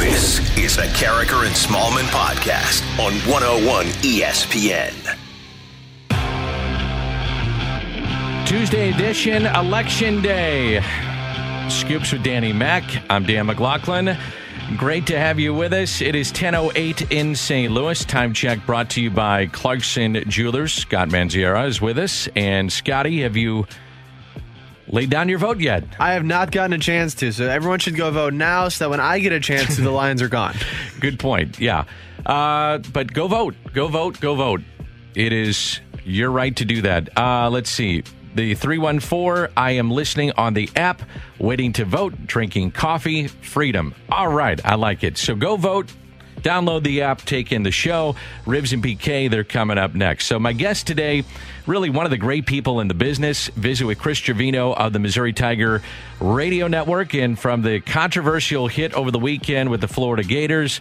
This is the Karraker and Smallman podcast on 101 ESPN. Tuesday edition, Election Day. Scoops with Danny Mac. I'm Dan McLaughlin. Great to have you with us. It is 10.08 in St. Louis. Time check brought to you by Clarkson Jewelers. Scott Manziera is with us. And Scotty, have you laid down your vote yet? I have not gotten a chance to, so everyone should go vote now so that when I get a chance to, the lines are gone. Good point. Yeah. Uh, but go vote. Go vote. Go vote. It is your right to do that. Uh, let's see. The 314, I am listening on the app, waiting to vote, drinking coffee, freedom. All right, I like it. So go vote. Download the app, take in the show. Ribs and PK, they're coming up next. So, my guest today, really one of the great people in the business, visit with Chris Gervino of the Missouri Tiger Radio Network. And from the controversial hit over the weekend with the Florida Gators,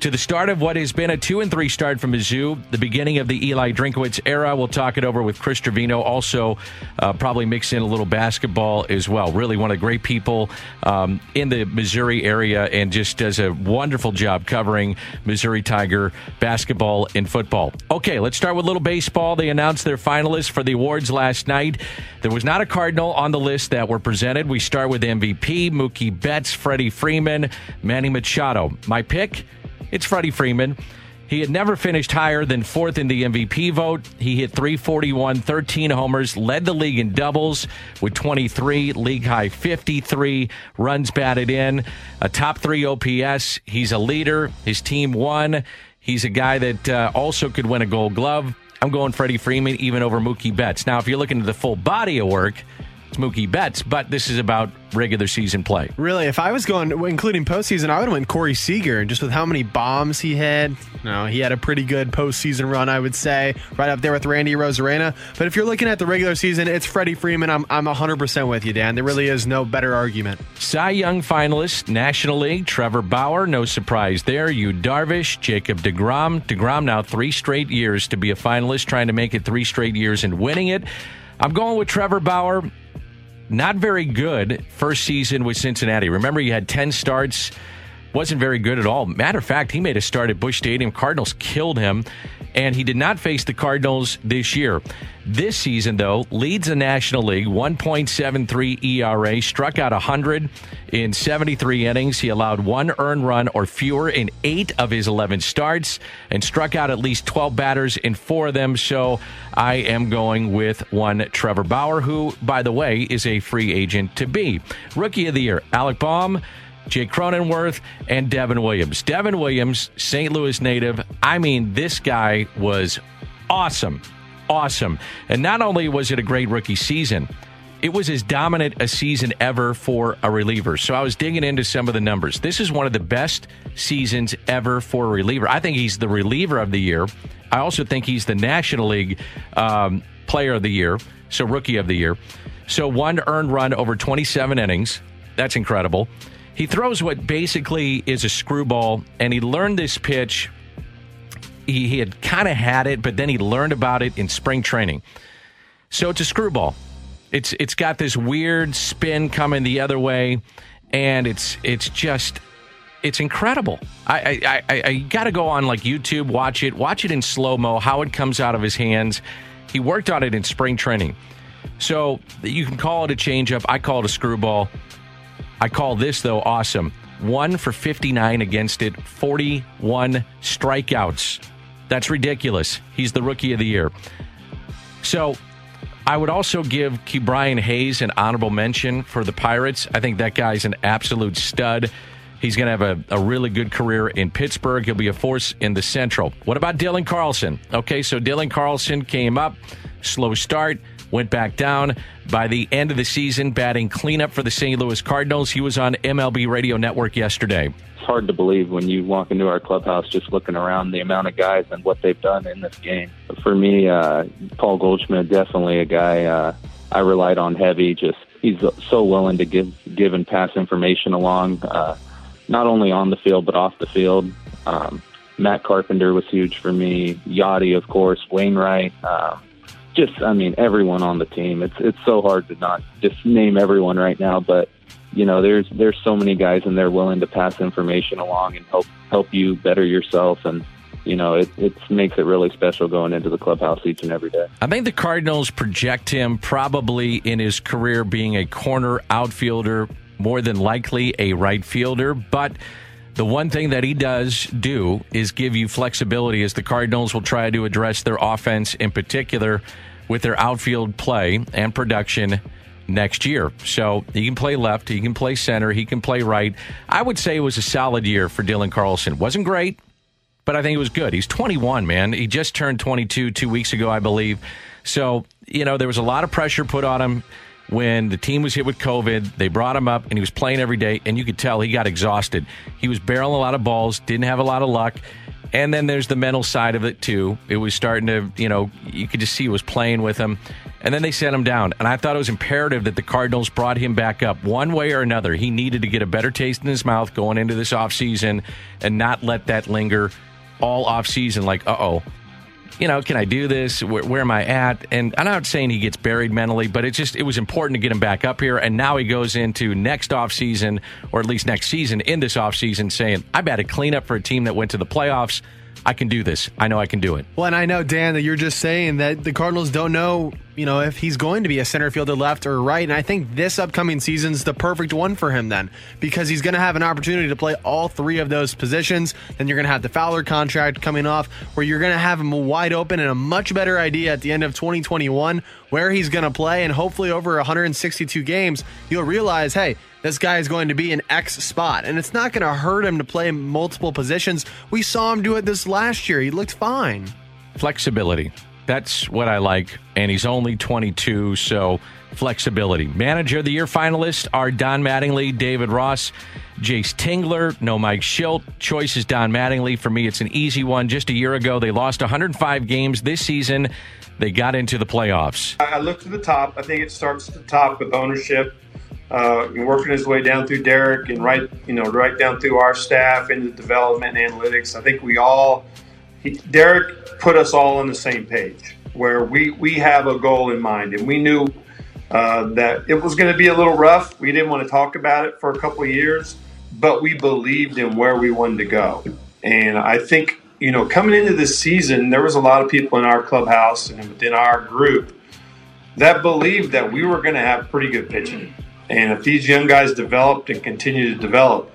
to the start of what has been a two and three start from Mizzou, the beginning of the Eli Drinkwitz era. We'll talk it over with Chris Gervino. Also, uh, probably mix in a little basketball as well. Really, one of the great people um, in the Missouri area, and just does a wonderful job covering Missouri Tiger basketball and football. Okay, let's start with little baseball. They announced their finalists for the awards last night. There was not a Cardinal on the list that were presented. We start with MVP Mookie Betts, Freddie Freeman, Manny Machado. My pick. It's Freddie Freeman. He had never finished higher than fourth in the MVP vote. He hit 341, 13 homers, led the league in doubles with 23, league high 53 runs batted in, a top three OPS. He's a leader. His team won. He's a guy that uh, also could win a gold glove. I'm going Freddie Freeman even over Mookie Betts. Now, if you're looking at the full body of work, Mookie Betts, but this is about regular season play. Really, if I was going, including postseason, I would have went Corey Seager, just with how many bombs he had. No, he had a pretty good postseason run, I would say, right up there with Randy Arozarena. But if you're looking at the regular season, it's Freddie Freeman. I'm, I'm 100% with you, Dan. There really is no better argument. Cy Young finalist, National League, Trevor Bauer, no surprise there. Yu Darvish, Jacob DeGrom. DeGrom now three straight years to be a finalist, trying to make it three straight years and winning it. I'm going with Trevor Bauer not very good first season with Cincinnati. Remember, he had 10 starts, wasn't very good at all. Matter of fact, he made a start at Busch Stadium. Cardinals killed him, and he did not face the Cardinals this year. This season, though, leads the National League 1.73 ERA, struck out 100 in 73 innings. He allowed one earned run or fewer in eight of his 11 starts and struck out at least 12 batters in four of them. So I am going with one Trevor Bauer, who, by the way, is a free agent to be. Rookie of the Year, Alec Bohm. Jake Cronenworth and Devin Williams. Devin Williams, St. Louis native. I mean, this guy was awesome awesome. And not only was it a great rookie season, it was as dominant a season ever for a reliever. So I was digging into some of the numbers. This is one of the best seasons ever for a reliever. I think he's the reliever of the year. I also think he's the National League um, Player of the Year, so Rookie of the Year. So one earned run over 27 innings. That's incredible. He throws what basically is a screwball, and he learned this pitch he, he had kind of had it, but then he learned about it in spring training. So it's a screwball. It's it's got this weird spin coming the other way, and it's it's just it's incredible. I I, I, I got to go on like YouTube, watch it, watch it in slow mo, how it comes out of his hands. He worked on it in spring training, so you can call it a changeup. I call it a screwball. I call this though awesome. One for 59 against it, 41 strikeouts. That's ridiculous. He's the rookie of the year. So I would also give Brian Hayes an honorable mention for the Pirates. I think that guy's an absolute stud. He's going to have a, a really good career in Pittsburgh. He'll be a force in the Central. What about Dylan Carlson? Okay, so Dylan Carlson came up, slow start, went back down. By the end of the season, batting cleanup for the St. Louis Cardinals. He was on MLB Radio Network yesterday It's hard to believe when you walk into our clubhouse just looking around the amount of guys and what they've done in this game. For me, uh, Paul Goldschmidt, definitely a guy uh, I relied on heavy. Just he's so willing to give give and pass information along, uh, not only on the field but off the field. Um, Matt Carpenter was huge for me. Yadi, of course, Wainwright. Um, just, I mean, everyone on the team. It's it's so hard to not just name everyone right now, but you know, there's there's so many guys in there willing to pass information along and help help you better yourself and you know, it, it makes it really special going into the clubhouse each and every day. I think the Cardinals project him probably in his career being a corner outfielder, more than likely a right fielder. But the one thing that he does do is give you flexibility as the Cardinals will try to address their offense in particular with their outfield play and production next year. So he can play left, he can play center, he can play right. I would say it was a solid year for Dylan Carlson. Wasn't great, but I think it was good. He's 21, man. He just turned 22 two weeks ago, I believe. So, you know, there was a lot of pressure put on him when the team was hit with COVID. They brought him up and he was playing every day, and you could tell he got exhausted. He was barreling a lot of balls, didn't have a lot of luck. And then there's the mental side of it, too. It was starting to, you know, you could just see was playing with him. And then they sent him down. And I thought it was imperative that the Cardinals brought him back up one way or another. He needed to get a better taste in his mouth going into this offseason and not let that linger all offseason like, uh oh, you know, can I do this? Where, where, am I at? And I'm not saying he gets buried mentally, but it's just it was important to get him back up here. And now he goes into next offseason, or at least next season in this offseason, saying, I bet a clean up for a team that went to the playoffs. I can do this. I know I can do it. Well, and I know, Dan, that you're just saying that the Cardinals don't know, you know, if he's going to be a center fielder left or right. And I think this upcoming season's the perfect one for him then because he's going to have an opportunity to play all three of those positions. Then you're going to have the Fowler contract coming off where you're going to have him wide open and a much better idea at the end of 2021 where he's going to play. And hopefully over 162 games, you'll realize, hey, this guy is going to be an X spot, and it's not going to hurt him to play multiple positions. We saw him do it this last year. He looked fine. Flexibility. That's what I like. And he's only 22, so flexibility. Manager of the Year finalists are Don Mattingly, David Ross, Jayce Tingler, no Mike Shildt. Choice is Don Mattingly. For me, it's an easy one. Just a year ago, they lost 105 games. This season, they got into the playoffs. I look to the top. I think it starts at the top with ownership uh, working his way down through Derek and right, you know, right down through our staff into development and analytics. I think we all, Derek put us all on the same page where we, we have a goal in mind and we knew uh, that it was going to be a little rough. We didn't want to talk about it for a couple of years, but we believed in where we wanted to go. And I think, you know, coming into this season, there was a lot of people in our clubhouse and within our group that believed that we were going to have pretty good pitching. And if these young guys developed and continue to develop,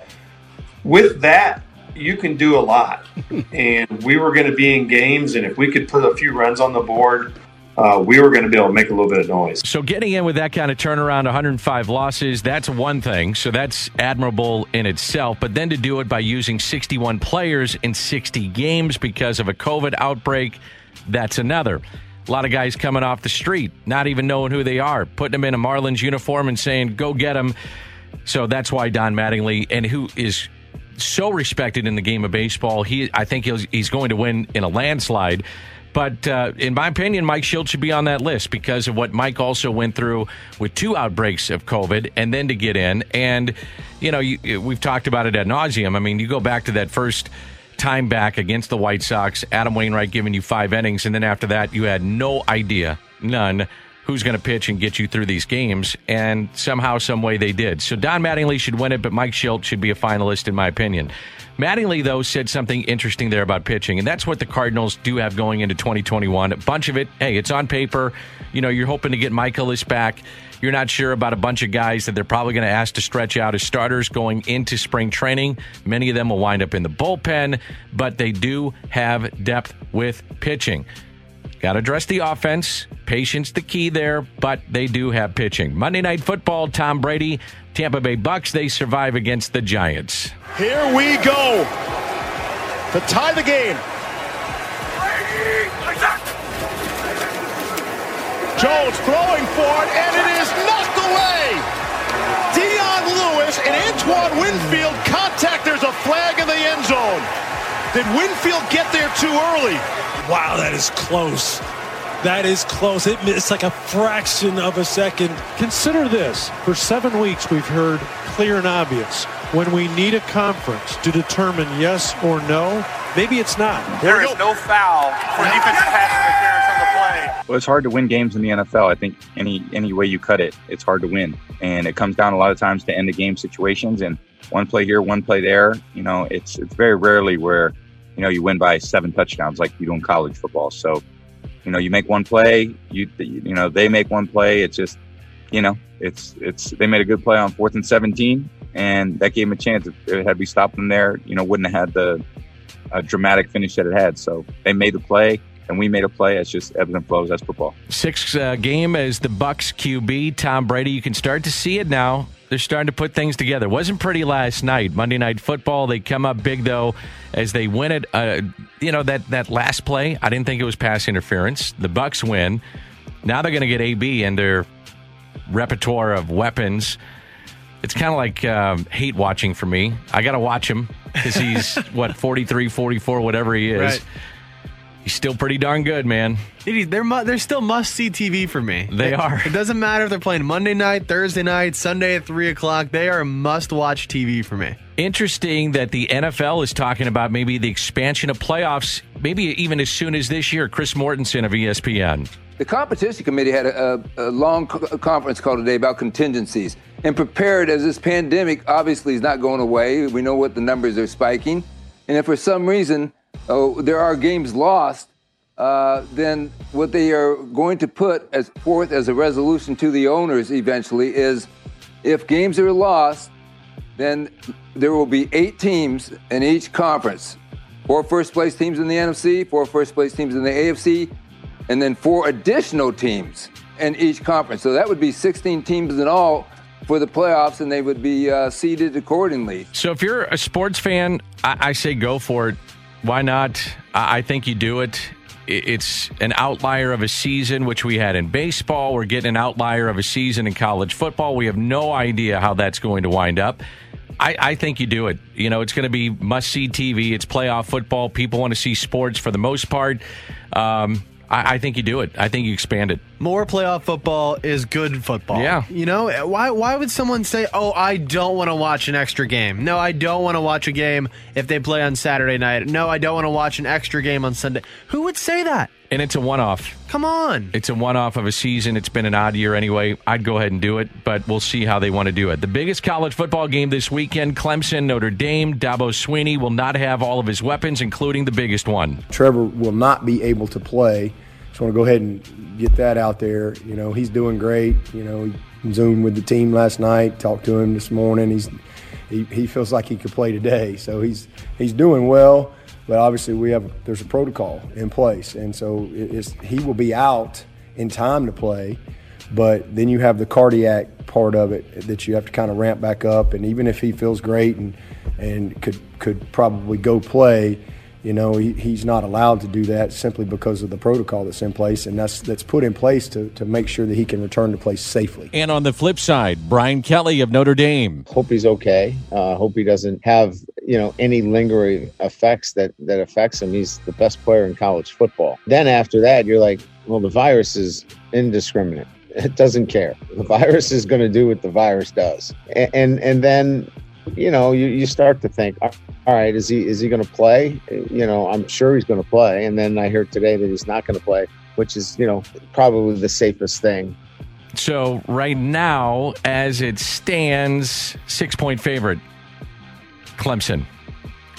with that, you can do a lot. and we were going to be in games, and if we could put a few runs on the board, uh, we were going to be able to make a little bit of noise. So, getting in with that kind of turnaround, 105 losses, that's one thing. So, that's admirable in itself. But then to do it by using 61 players in 60 games because of a COVID outbreak, that's another. A lot of guys coming off the street, not even knowing who they are, putting them in a Marlins uniform and saying, go get them. So that's why Don Mattingly, and who is so respected in the game of baseball, he I think he's, going to win in a landslide. But uh, in my opinion, Mike Shildt should be on that list because of what Mike also went through with two outbreaks of COVID and then to get in. And, you know, you, we've talked about it ad nauseum. I mean, you go back to that first – time back against the White Sox. Adam Wainwright giving you five innings, and then after that, you had no idea, none, who's going to pitch and get you through these games. And somehow, some way, they did. So Don Mattingly should win it, but Mike Shildt should be a finalist, in my opinion. Mattingly, though, said something interesting there about pitching, and that's what the Cardinals do have going into 2021. A bunch of it, hey, it's on paper. You know, you're hoping to get Mikolas back. You're not sure about a bunch of guys that they're probably going to ask to stretch out as starters going into spring training. Many of them will wind up in the bullpen, but they do have depth with pitching. Got to address the offense. Patience the key there, but they do have pitching. Monday Night Football, Tom Brady, Tampa Bay Bucks, they survive against the Giants. Here we go to tie the game. Jones throwing for it, and it is knocked away. Dion Lewis and Antoine Winfield contact. There's a flag in the end zone. Did Winfield get there too early? Wow, that is close. That is close. It, it's like a fraction of a second. Consider this. For seven weeks, we've heard clear and obvious. When we need a conference to determine yes or no, maybe it's not. There is no foul for defensive pass interference on the play. Well, it's hard to win games in the NFL. I think any any way you cut it, it's hard to win, and it comes down a lot of times to end the game situations and one play here, one play there. You know, it's it's very rarely where you know you win by seven touchdowns like you do in college football. So, you know, you make one play, you you know they make one play. It's just you know, it's it's they made a good play on fourth and seventeen, and that gave them a chance. If had we stopped them there, you know, wouldn't have had the uh, dramatic finish that it had. So they made the play and we made a play. It's just ebbs and flows. That's football. Sixth uh, game as the Bucks QB, Tom Brady. You can start to see it now. They're starting to put things together. Wasn't pretty last night, Monday Night Football. They come up big though as they win it. Uh, you know that that last play. I didn't think it was pass interference. The Bucks win. Now they're going to get AB and their repertoire of weapons. It's kind of like um, hate watching for me. I got to watch him because he's, what, 43, 44, whatever he is. Right. He's still pretty darn good, man. They're they're still must see TV for me. They it, are. It doesn't matter if they're playing Monday night, Thursday night, Sunday at three o'clock. They are must watch TV for me. Interesting that the NFL is talking about maybe the expansion of playoffs, maybe even as soon as this year. Chris Mortensen of ESPN. The competition committee had a, a, a long co- conference call today about contingencies and prepared as this pandemic obviously is not going away. We know what the numbers are spiking, and if for some reason oh, there are games lost, uh, then what they are going to put as forth as a resolution to the owners eventually is if games are lost, then there will be eight teams in each conference. Four first place teams in the NFC, four first place teams in the AFC, and then four additional teams in each conference. So that would be 16 teams in all for the playoffs, and they would be uh, seeded accordingly. So if you're a sports fan, I, I say go for it. Why not? I think you do it. It's an outlier of a season, which we had in baseball. We're getting an outlier of a season in college football. We have no idea how that's going to wind up. I, I think you do it. You know, it's going to be must see TV. It's playoff football. People want to see sports for the most part. Um, I, I, think you do it. I think you expand it. More playoff football is good football. Yeah. You know, why why would someone say, "Oh, I don't want to watch an extra game." No, I don't want to watch a game if they play on Saturday night. No, I don't want to watch an extra game on Sunday. Who would say that? And it's a one-off. Come on. It's a one-off of a season. It's been an odd year anyway. I'd go ahead and do it, but we'll see how they want to do it. The biggest college football game this weekend, Clemson, Notre Dame. Dabo Swinney will not have all of his weapons, including the biggest one. Trevor will not be able to play just want to go ahead and get that out there. You know, he's doing great. You know, he zoomed with the team last night, talked to him this morning. He's he, he feels like he could play today, so he's he's doing well. But obviously, we have there's a protocol in place, and so he will be out in time to play. But then you have the cardiac part of it that you have to kind of ramp back up. And even if he feels great and and could could probably go play, you know, he, he's not allowed to do that simply because of the protocol that's in place, and that's that's put in place to, to make sure that he can return to play safely. And on the flip side, Brian Kelly of Notre Dame. Hope he's okay. Uh, hope he doesn't have you know any lingering effects that that affects him. He's the best player in college football. Then after that, you're like, well, the virus is indiscriminate. It doesn't care. The virus is going to do what the virus does, and and, and then you know, you, you start to think, all right, is he is he going to play? You know, I'm sure he's going to play. And then I hear today that he's not going to play, which is you know probably the safest thing. So right now, as it stands, six point favorite, Clemson.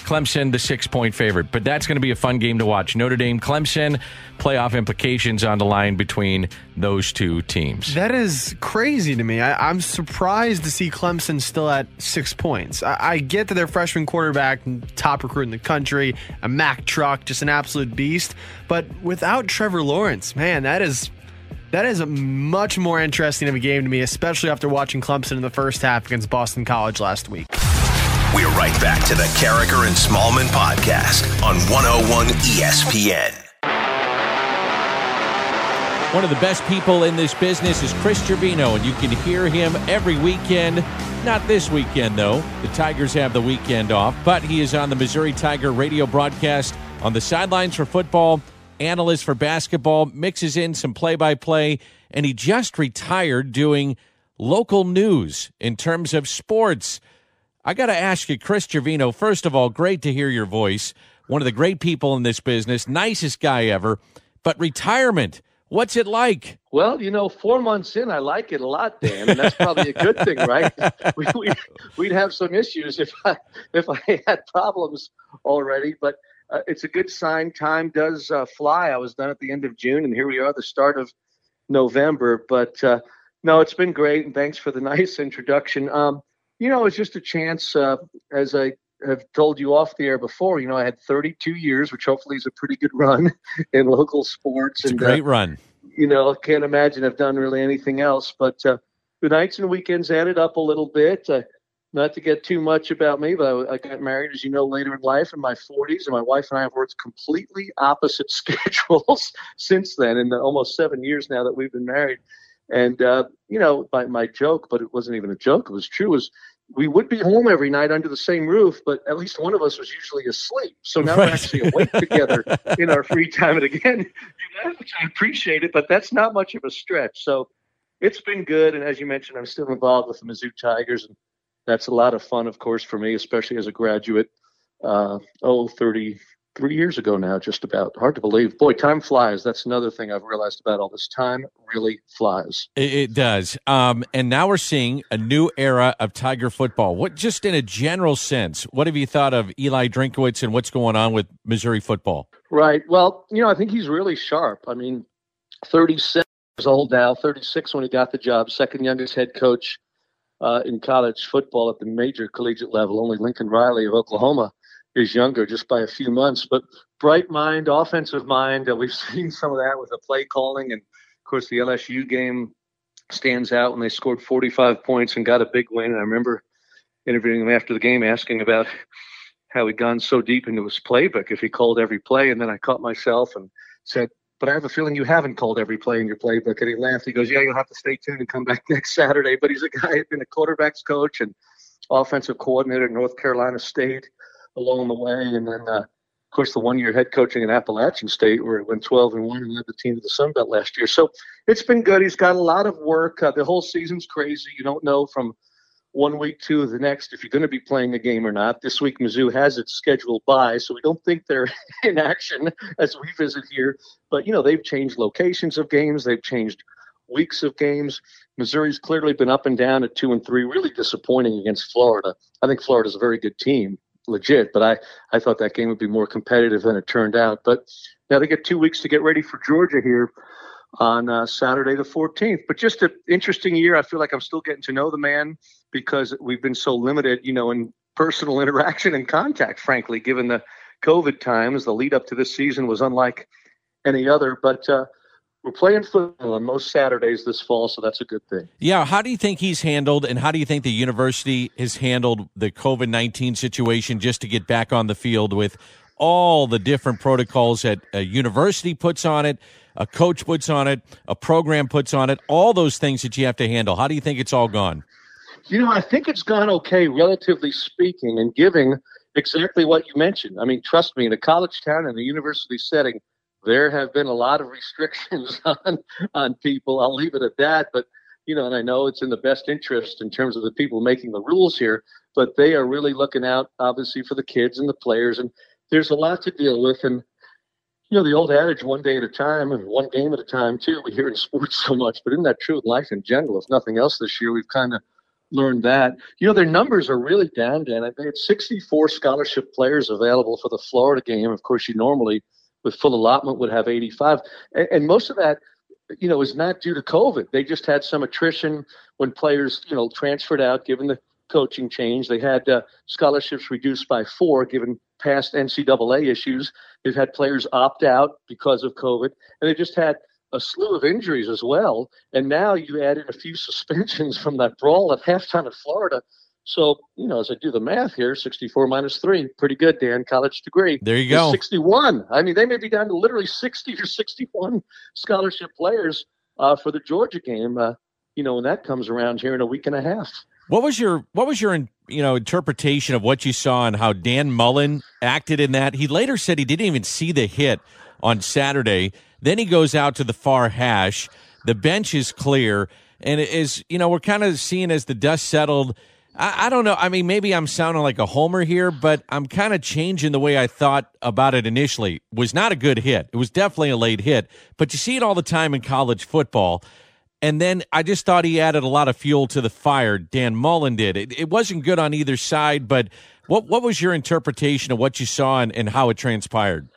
Clemson, the six point favorite. But that's going to be a fun game to watch. Notre Dame, Clemson, playoff implications on the line between those two teams. That is crazy to me. I, am surprised to see Clemson still at six points. I, I get that their freshman quarterback, top recruit in the country, a Mack truck, just an absolute beast. But without Trevor Lawrence, man, that is that is a much more interesting of a game to me, especially after watching Clemson in the first half against Boston College last week. We're right back to the Karraker and Smallmon podcast on 101 ESPN. One of the best people in this business is Chris Gervino, and you can hear him every weekend. Not this weekend, though. The Tigers have the weekend off, but he is on the Missouri Tiger radio broadcast on the sidelines for football, analyst for basketball, mixes in some play by play, and he just retired doing local news in terms of sports. I got to ask you, Chris Gervino, first of all, great to hear your voice. One of the great people in this business, nicest guy ever. But retirement, What's it like? Well, you know, four months in, I like it a lot, Dan, and that's probably a good thing, right? we, we, we'd have some issues if I if I had problems already, but uh, it's a good sign. Time does uh, fly. I was done at the end of June, and here we are, the start of November. But uh, no, it's been great, and thanks for the nice introduction. Um, you know, it's just a chance, uh, as I have told you off the air before. You know, I had 32 years, which hopefully is a pretty good run in local sports. It's and a great uh, run. You know, I can't imagine I've done really anything else. But uh, the nights and weekends added up a little bit. Uh, not to get too much about me, but I, I got married, as you know, later in life in my 40s, and my wife and I have worked completely opposite schedules since then, in the almost seven years now that we've been married. And uh, you know, my, my joke, but it wasn't even a joke; it was true. Was we would be home every night under the same roof, but at least one of us was usually asleep. So now Right. we're actually awake together in our free time. And again, you know, which I appreciate it, but that's not much of a stretch. So it's been good. And as you mentioned, I'm still involved with the Mizzou Tigers, and that's a lot of fun, of course, for me, especially as a graduate. Uh, oh, 33 years ago now, just about. Hard to believe. Boy, time flies. That's another thing I've realized about all this. Time really flies. It, it does. Um, and now we're seeing a new era of Tiger football. What, just in a general sense, what have you thought of Eli Drinkwitz and what's going on with Missouri football? Right. Well, you know, I think he's really sharp. I mean, 37 years old now, 36 when he got the job, second youngest head coach uh, in college football at the major collegiate level. Only Lincoln Riley of Oklahoma is younger just by a few months. But bright mind, offensive mind. We've seen some of that with the play calling. And of course, the LSU game stands out when they scored 45 points and got a big win. And I remember interviewing him after the game, asking about how he'd gone so deep into his playbook if he called every play. And then I caught myself and said, but I have a feeling you haven't called every play in your playbook. And he laughed. He goes, Yeah, you'll have to stay tuned and come back next Saturday. But he's a guy who'd been a quarterbacks coach and offensive coordinator at North Carolina State along the way. And then, uh, of course, the one year head coaching at Appalachian State, where it went 12 and 1 and led the team to the Sun Belt last year. So it's been good. He's got a lot of work. Uh, the whole season's crazy. You don't know from one week to the next if you're going to be playing a game or not. This week, Mizzou has its scheduled bye, so we don't think they're in action as we visit here. But, you know, they've changed locations of games, they've changed weeks of games. Missouri's clearly been up and down at two and three, really disappointing against Florida. I think Florida's a very good team, legit, but I, I thought that game would be more competitive than it turned out. But now they get two weeks to get ready for Georgia here on uh, Saturday the 14th. But just an interesting year. I feel like I'm still getting to know the man because we've been so limited, you know, in personal interaction and contact, frankly, given the COVID times. The lead up to this season was unlike any other. But uh, we're playing football on most Saturdays this fall, so that's a good thing. Yeah, how do you think he's handled, and how do you think the university has handled the COVID 19 situation just to get back on the field with all the different protocols that a university puts on it, a coach puts on it, a program puts on it, all those things that you have to handle? How do you think it's all gone? You know, I think it's gone okay, relatively speaking, and giving exactly what you mentioned. I mean, trust me, in a college town in a university setting, there have been a lot of restrictions on on people. I'll leave it at that. But you know, and I know it's in the best interest in terms of the people making the rules here, but they are really looking out, obviously, for the kids and the players. And there's a lot to deal with. And you know, the old adage, one day at a time and one game at a time, too. We hear in sports so much, but isn't that true in life in general? If nothing else this year, we've kind of learned that. You know, their numbers are really down, Dan. They had 64 scholarship players available for the Florida game. Of course, you normally, with full allotment, would have 85. And, and most of that, you know, is not due to COVID. They just had some attrition when players, you know, transferred out, given the coaching change. They had uh, scholarships reduced by four, given past NCAA issues. They've had players opt out because of COVID, and they just had a slew of injuries as well. And now you add in a few suspensions from that brawl at halftime at Florida. So, you know, as I do the math here, 64 minus three, pretty good, Dan, college degree. There you go. 61. I mean, they may be down to literally 60 or 61 scholarship players uh, for the Georgia game, uh, you know, when that comes around here in a week and a half. What was your what was your you know interpretation of what you saw and how Dan Mullen acted in that? He later said he didn't even see the hit on Saturday. Then he goes out to the far hash. The bench is clear, and it is you know we're kind of seeing as the dust settled. I, I don't know. I mean, maybe I'm sounding like a homer here, but I'm kind of changing the way I thought about it initially. It was not a good hit. It was definitely a late hit, but you see it all the time in college football. And then I just thought he added a lot of fuel to the fire. Dan Mullen did. It, it wasn't good on either side, but what what was your interpretation of what you saw and, and how it transpired?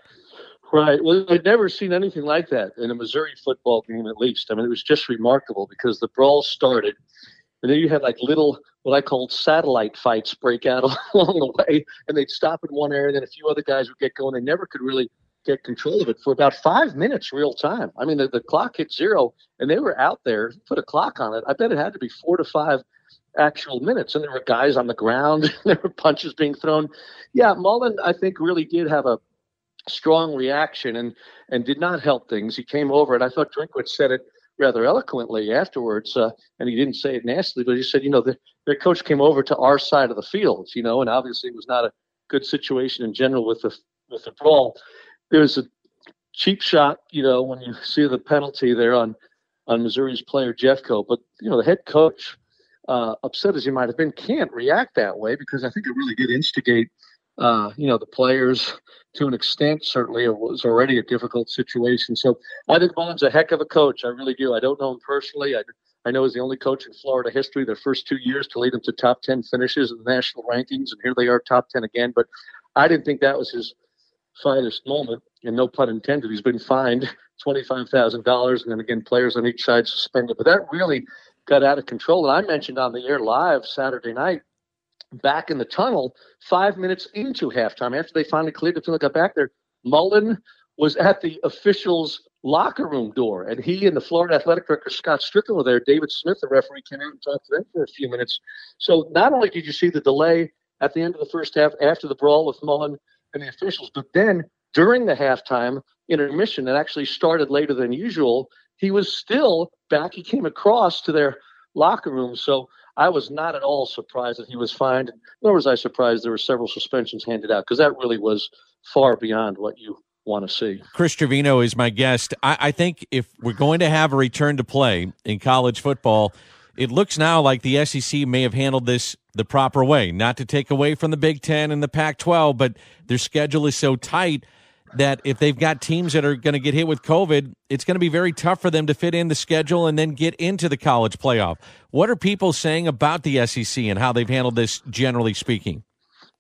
Right. Well, I'd never seen anything like that in a Missouri football game, at least. I mean, it was just remarkable because the brawl started, and then you had like little, what I called satellite fights break out along the way, and they'd stop in one area, and then a few other guys would get going. They never could really get control of it for about five minutes real time. I mean, the, the clock hit zero, and they were out there, put a clock on it. I bet it had to be four to five actual minutes, and there were guys on the ground, there were punches being thrown. Yeah, Mullen, I think, really did have a strong reaction and and did not help things. He came over, and I thought Drinkwitz said it rather eloquently afterwards, uh, and he didn't say it nastily, but he said, you know, the, their coach came over to our side of the field, you know, and obviously it was not a good situation in general with the with the brawl. There was a cheap shot, you know, when you see the penalty there on on Missouri's player Jeffcoat, but you know the head coach, uh, upset as he might have been, can't react that way because I think it really did instigate uh, you know, the players to an extent. Certainly, it was already a difficult situation. So I think Mullen's a heck of a coach. I really do. I don't know him personally. I, I know he's the only coach in Florida history their first two years to lead them to top 10 finishes in the national rankings. And here they are, top 10 again. But I didn't think that was his finest moment. And no pun intended, he's been fined $25,000. And then again, players on each side suspended. But that really got out of control. And I mentioned on the air live Saturday night back in the tunnel five minutes into halftime after they finally cleared the field got back there. Mullen was at the officials' locker room door, and he and the Florida Athletic Director Scott Stricklin were there. David Smith, the referee, came out and talked to them for a few minutes. So not only did you see the delay at the end of the first half after the brawl with Mullen and the officials, but then during the halftime intermission that actually started later than usual, he was still back. He came across to their locker room. So I was not at all surprised that he was fined, nor was I surprised there were several suspensions handed out because that really was far beyond what you want to see. Chris Gervino is my guest. I, I, think if we're going to have a return to play in college football, it looks now like the SEC may have handled this the proper way. Not to take away from the Big Ten and the Pac 12, but their schedule is so tight that if they've got teams that are going to get hit with COVID, it's going to be very tough for them to fit in the schedule and then get into the college playoff. What are people saying about the SEC and how they've handled this, generally speaking?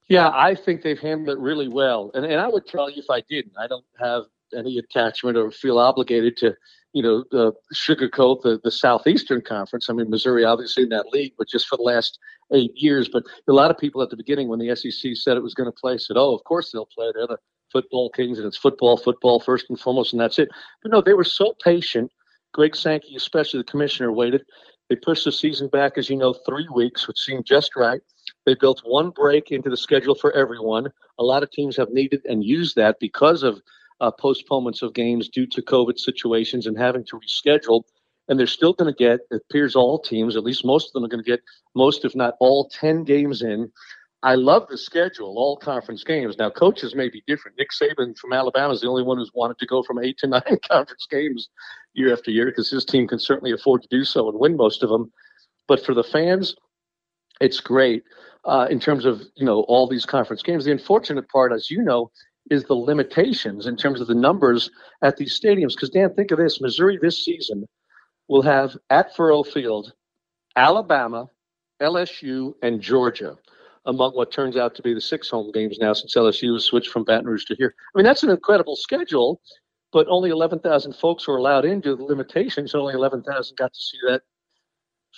Yeah, I think they've handled it really well. And, and I would tell you if I didn't, I don't have any attachment or feel obligated to, you know, uh, sugarcoat the, the Southeastern Conference. I mean, Missouri obviously in that league, but just for the last eight years. But a lot of people at the beginning, when the SEC said it was going to play, said, oh, of course they'll play. They're the football kings and it's football, football first and foremost, and that's it. But no, they were so patient. Greg Sankey, especially the commissioner, waited. They pushed the season back, as you know, three weeks, which seemed just right. They built one break into the schedule for everyone. A lot of teams have needed and used that because of uh, postponements of games due to COVID situations and having to reschedule. And they're still going to get, it appears all teams, at least most of them are going to get most, if not all, 10 games in. I love the schedule, all conference games. Now, coaches may be different. Nick Saban from Alabama is the only one who's wanted to go from eight to nine conference games year after year because his team can certainly afford to do so and win most of them. But for the fans, it's great uh, in terms of you know all these conference games. The unfortunate part, as you know, is the limitations in terms of the numbers at these stadiums. Because Dan, think of this: Missouri this season will have at Faurot Field, Alabama, LSU, and Georgia among what turns out to be the six home games now since LSU has switched from Baton Rouge to here. I mean, that's an incredible schedule, but only 11,000 folks were allowed in into the limitations. Only 11,000 got to see that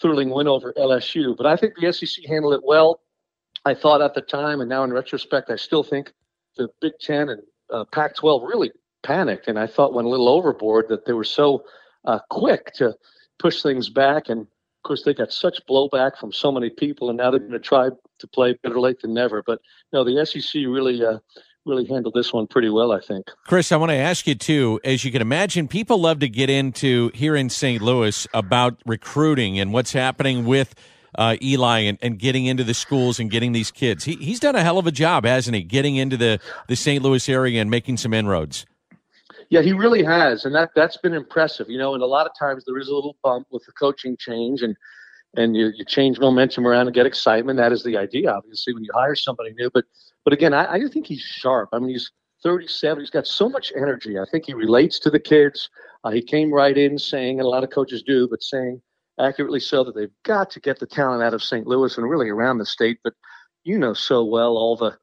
thrilling win over LSU. But I think the SEC handled it well. I thought at the time, and now in retrospect, I still think the Big Ten and uh, Pac 12 really panicked. And I thought went a little overboard that they were so uh, quick to push things back and course, they got such blowback from so many people, and now they're going to try to play better late than never. But no, the SEC really, uh, really handled this one pretty well, I think. Chris, I want to ask you too. As you can imagine, people love to get into here in St. Louis about recruiting and what's happening with. Uh, Eli and, and getting into the schools and getting these kids. He, he's done a hell of a job, hasn't he? Getting into the, the St. Louis area and making some inroads. Yeah, he really has, and that that's been impressive. You know, and a lot of times there is a little bump with the coaching change, and and you, you change momentum around and get excitement. That is the idea, obviously, when you hire somebody new. But but again, I, I think he's sharp. I mean, he's 37. He's got so much energy. I think he relates to the kids. Uh, he came right in saying, and a lot of coaches do, but saying accurately so that they've got to get the talent out of St. Louis and really around the state. But you know so well all the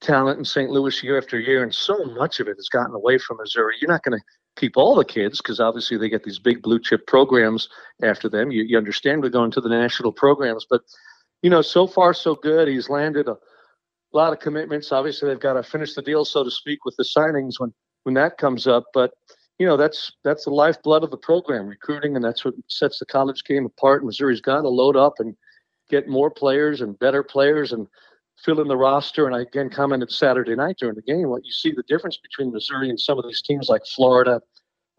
talent in St. Louis year after year, and so much of it has gotten away from Missouri. You're not going to keep all the kids because obviously they get these big blue chip programs after them. You, you understand we're going to the national programs, but you know, so far so good. He's landed a lot of commitments. Obviously, they've got to finish the deal, so to speak, with the signings when when that comes up. But you know, that's that's the lifeblood of the program, recruiting, and that's what sets the college game apart. Missouri's got to load up and get more players and better players and fill in the roster. And I again commented Saturday night during the game, what you see the difference between Missouri and some of these teams like Florida,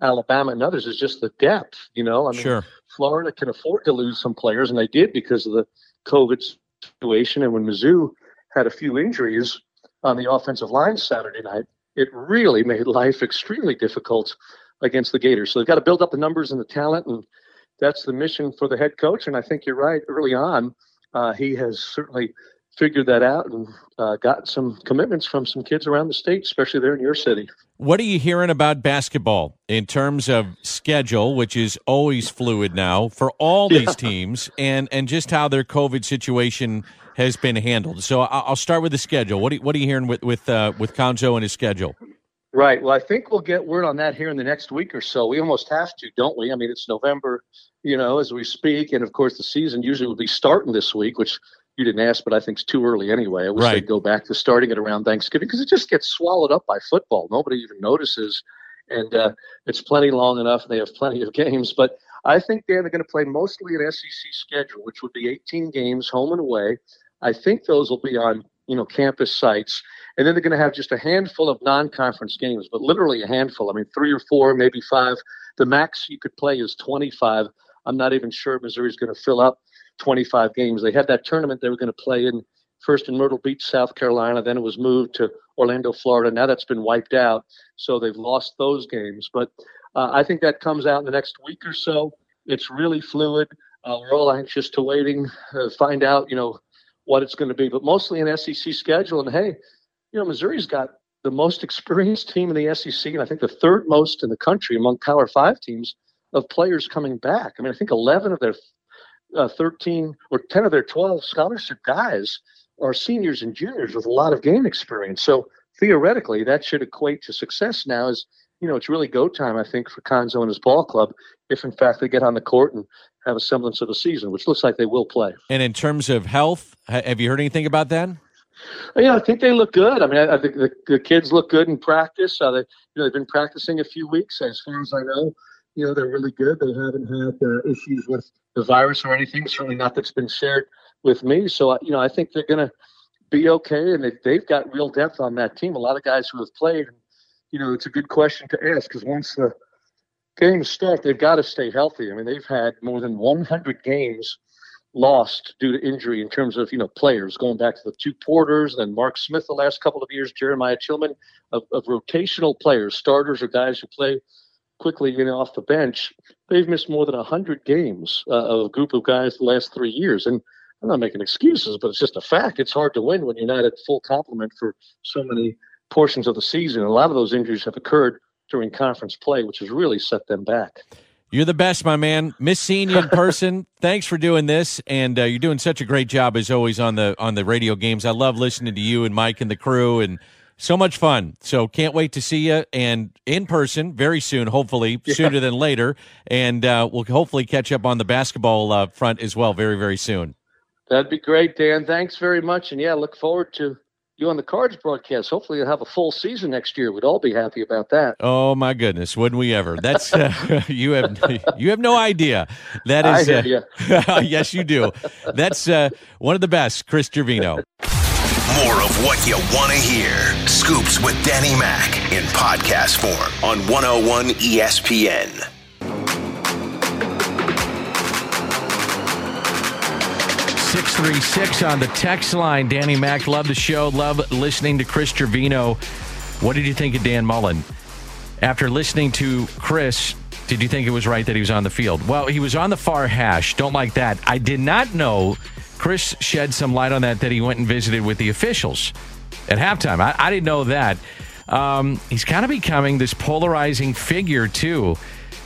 Alabama, and others is just the depth. You know, I mean, sure. Florida can afford to lose some players, and they did because of the COVID situation. And when Mizzou had a few injuries on the offensive line Saturday night, it really made life extremely difficult against the Gators. So they've got to build up the numbers and the talent, and that's the mission for the head coach. And I think you're right. Early on, uh, he has certainly figured that out and uh, got some commitments from some kids around the state, especially there in your city. What are you hearing about basketball in terms of schedule, which is always fluid now for all these yeah. teams, and and just how their COVID situation has been handled? So I'll start with the schedule. What are, what are you hearing with with uh, with Cuonzo and his schedule? Right. Well, I think we'll get word on that here in the next week or so. We almost have to, don't we? I mean, it's November, you know, as we speak, and of course, the season usually will be starting this week, which you didn't ask, but I think it's too early anyway. I wish right. they'd go back to starting it around Thanksgiving because it just gets swallowed up by football. Nobody even notices, and uh, it's plenty long enough. and They have plenty of games, but I think Dan, they're going to play mostly an SEC schedule, which would be 18 games home and away. I think those will be on you know campus sites, and then they're going to have just a handful of non-conference games, but literally a handful. I mean, three or four, maybe five. The max you could play is 25. I'm not even sure Missouri's going to fill up 25 games. They had that tournament they were going to play in first in Myrtle Beach, South Carolina. Then it was moved to Orlando, Florida. Now that's been wiped out, so they've lost those games. But uh, I think that comes out in the next week or so. It's really fluid. Uh, we're all anxious to waiting, uh, find out, you know, what it's going to be. But mostly an SEC schedule. And hey, you know, Missouri's got the most experienced team in the SEC, and I think the third most in the country among Power Five teams of players coming back. I mean, I think 11 of their uh, 13 or 10 of their 12 scholarship guys are seniors and juniors with a lot of game experience. So theoretically, that should equate to success now. Is you know, it's really go time, I think, for Cuonzo and his ball club, if in fact they get on the court and have a semblance of a season, which looks like they will play. And in terms of health, have you heard anything about that? Yeah, I think they look good. I mean, I, I think the, the, kids look good in practice. Uh, they, you know, they've been practicing a few weeks, as far as I know you know, they're really good. They haven't had uh, issues with the virus or anything. Certainly not that's been shared with me. So, you know, I think they're going to be okay. And they, they've got real depth on that team. A lot of guys who have played. You know, it's a good question to ask because once the games start, they've got to stay healthy. I mean, they've had more than 100 games lost due to injury in terms of you know players going back to the two porters then mark smith the last couple of years jeremiah tilmon of, of rotational players starters or guys who play quickly you know off the bench, they've missed more than hundred games uh, of a group of guys the last three years. And I'm not making excuses, but it's just a fact. It's hard to win when you're not at full complement for so many portions of the season. a lot of those injuries have occurred during conference play, which has really set them back. You're the best, my man. Miss seeing you in person. Thanks for doing this, and uh, you're doing such a great job as always on the on the radio games. I love listening to you and Mike and the crew, and so much fun. So can't wait to see you and in person very soon, hopefully yeah. sooner than later. And uh, we'll hopefully catch up on the basketball uh, front as well very, very soon. That'd be great, Dan. Thanks very much. And yeah, look forward to you on the cards broadcast. Hopefully, you'll have a full season next year. We'd all be happy about that. Oh my goodness, wouldn't we ever? That's uh, you have you have no idea. That is, uh, yes, you do. That's uh, one of the best, Chris Gervino. More of what you want to hear. Scoops with Danny Mac in podcast form on 101 ESPN. Six three six on the text line. Danny Mac, love the show. Love listening to Chris Gervino. What did you think of Dan Mullen? After listening to Chris, did you think it was right that he was on the field? Well, he was on the far hash. Don't like that. I did not know. Chris shed some light on that that he went and visited with the officials at halftime. I, I didn't know that. Um, he's kind of becoming this polarizing figure too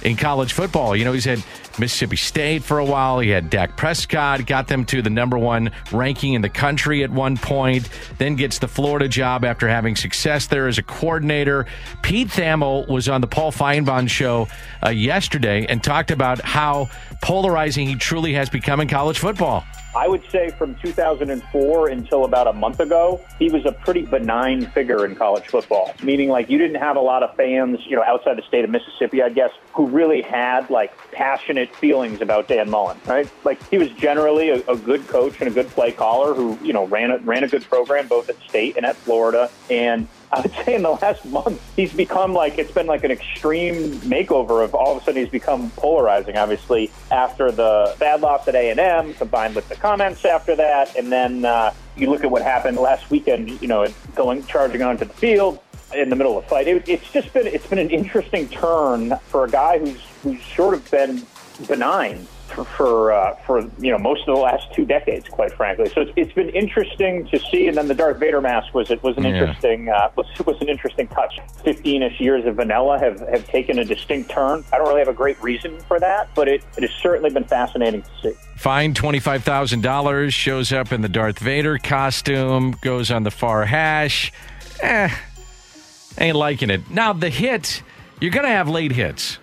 in college football. You know, he's had Mississippi State for a while. He had Dak Prescott, got them to the number one ranking in the country at one point, then gets the Florida job after having success there as a coordinator. Pete Thamel was on the Paul Finebaum show uh, yesterday and talked about how polarizing he truly has become in college football. I would say from 2004 until about a month ago, he was a pretty benign figure in college football, meaning like you didn't have a lot of fans, you know, outside the state of Mississippi, I guess, who really had like passionate feelings about Dan Mullen, right? Like he was generally a, a good coach and a good play caller who, you know, ran a, ran a good program both at state and at Florida. And I would say in the last month, he's become like it's been like an extreme makeover of all of a sudden he's become polarizing. Obviously, after the bad loss at A and M, combined with the comments after that, and then uh, you look at what happened last weekend. You know, going charging onto the field in the middle of a fight. It, it's just been it's been an interesting turn for a guy who's who's sort of been benign for for, uh, for you know most of the last two decades, quite frankly. So it's, it's been interesting to see. And then the Darth Vader mask was it was an Yeah. interesting uh, was was an interesting touch. Fifteen-ish years of vanilla have have taken a distinct turn. I don't really have a great reason for that, but it, it has certainly been fascinating to see. Fine $25,000, shows up in the Darth Vader costume, goes on the far hash. Eh, ain't liking it. Now, the hit, you're going to have late hits.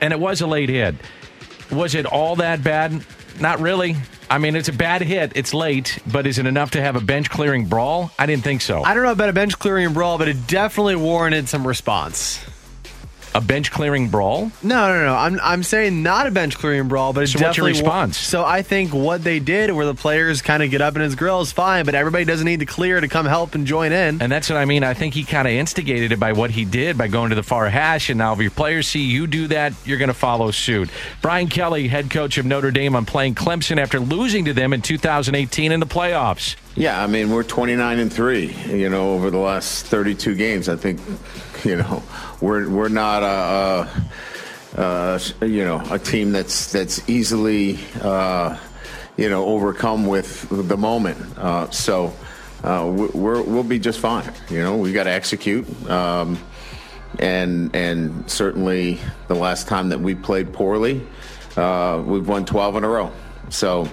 And it was a late hit. Was it all that bad? Not really. I mean, it's a bad hit. It's late, but is it enough to have a bench clearing brawl? I didn't think so. I don't know about a bench clearing brawl, but it definitely warranted some response. A bench clearing brawl? No, no, no. I'm I'm saying not a bench clearing brawl, but So what's your wa- response? so I think what they did, where the players kind of get up in his grill, is fine, but everybody doesn't need to clear to come help and join in. And that's what I mean. I think he kind of instigated it by what he did by going to the far hash. And now, if your players see you do that, you're going to follow suit. Brian Kelly, head coach of Notre Dame, on playing Clemson after losing to them in 2018 in the playoffs. Yeah, I mean we're 29 and three. You know, over the last 32 games, I think, you know, we're we're not a, a, a you know a team that's that's easily uh, you know overcome with the moment. Uh, so uh, we- we're we'll be just fine. You know, we got to execute. Um, and and certainly the last time that we played poorly, uh, we've won 12 in a row. So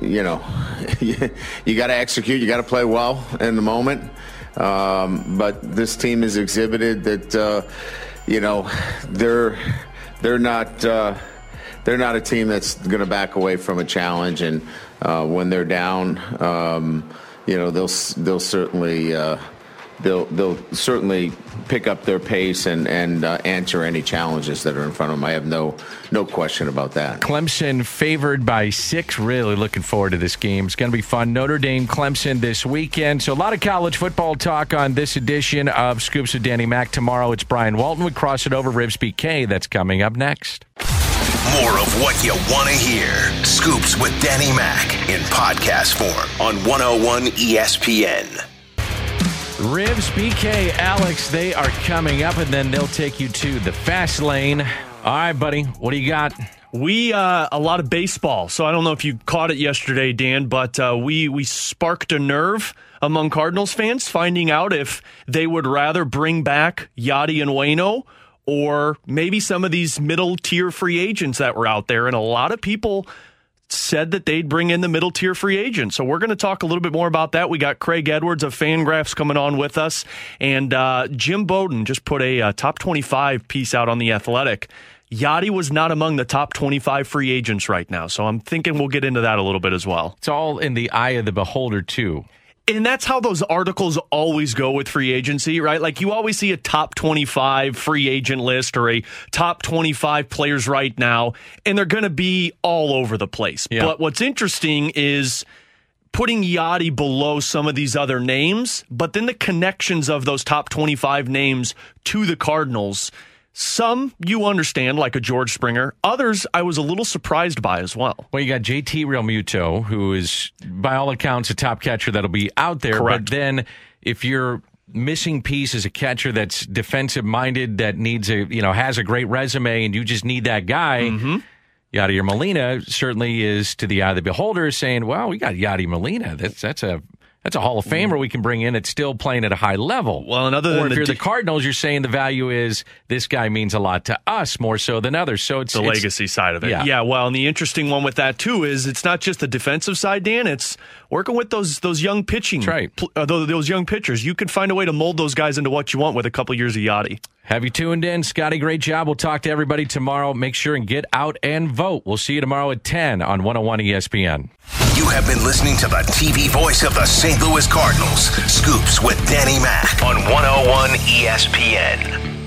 you know, you got to execute. You got to play well in the moment. Um, but this team has exhibited that, uh, you know, they're they're not uh, they're not a team that's going to back away from a challenge. And uh, when they're down, um, you know, they'll they'll certainly. They'll, they'll certainly pick up their pace and, and uh, answer any challenges that are in front of them. I have no no question about that. Clemson favored by six. Really looking forward to this game. It's going to be fun. Notre Dame, Clemson this weekend. So a lot of college football talk on this edition of Scoops with Danny Mac. Tomorrow it's Brian Walton. We cross it over Ribs BK. That's coming up next. More of what you want to hear. Scoops with Danny Mac in podcast form on 101 ESPN. Ribs, BK, Alex, they are coming up, and then they'll take you to the fast lane. All right, buddy, what do you got? We uh, a lot of baseball, so I don't know if you caught it yesterday, Dan, but uh, we we sparked a nerve among Cardinals fans, finding out if they would rather bring back Yadi and Waino or maybe some of these middle tier free agents that were out there, and a lot of people said that they'd bring in the middle tier free agent. So we're going to talk a little bit more about that. We got Craig Edwards of Fangraphs coming on with us, and uh, Jim Bowden just put a uh, top 25 piece out on the Athletic. Yadi was not among the top 25 free agents right now. So I'm thinking we'll get into that a little bit as well. It's all in the eye of the beholder, too. And that's how those articles always go with free agency, right? Like you always see a top 25 free agent list or a top 25 players right now, and they're going to be all over the place. Yeah. But what's interesting is putting Yadi below some of these other names, but then the connections of those top 25 names to the Cardinals. Some you understand, like a George Springer. Others I was a little surprised by as well. Well, you got JT Realmuto, who is, by all accounts, a top catcher that'll be out there. Correct. But then if you're missing piece is a catcher that's defensive minded, that needs a you know has a great resume, and you just need that guy. Mm-hmm. Yadier Molina certainly is to the eye of the beholder, saying, "Well, we got Yadier Molina. That's that's a that's a Hall of Famer mm. we can bring in. It's still playing at a high level. Well, and other or than if the you're d- the Cardinals, you're saying the value is this guy means a lot to us more so than others. So it's the it's- legacy side of it. Yeah. Yeah. Well, and the interesting one with that too is it's not just the defensive side, Dan. It's working with those those young pitching, right? Uh, those, those young pitchers. You can find a way to mold those guys into what you want with a couple years of Yadi. Have you tuned in? Scotty, great job. We'll talk to everybody tomorrow. Make sure and get out and vote. We'll see you tomorrow at 10 on 101 ESPN. You have been listening to the TV voice of the St. Louis Cardinals, Scoops with Danny Mac on 101 ESPN.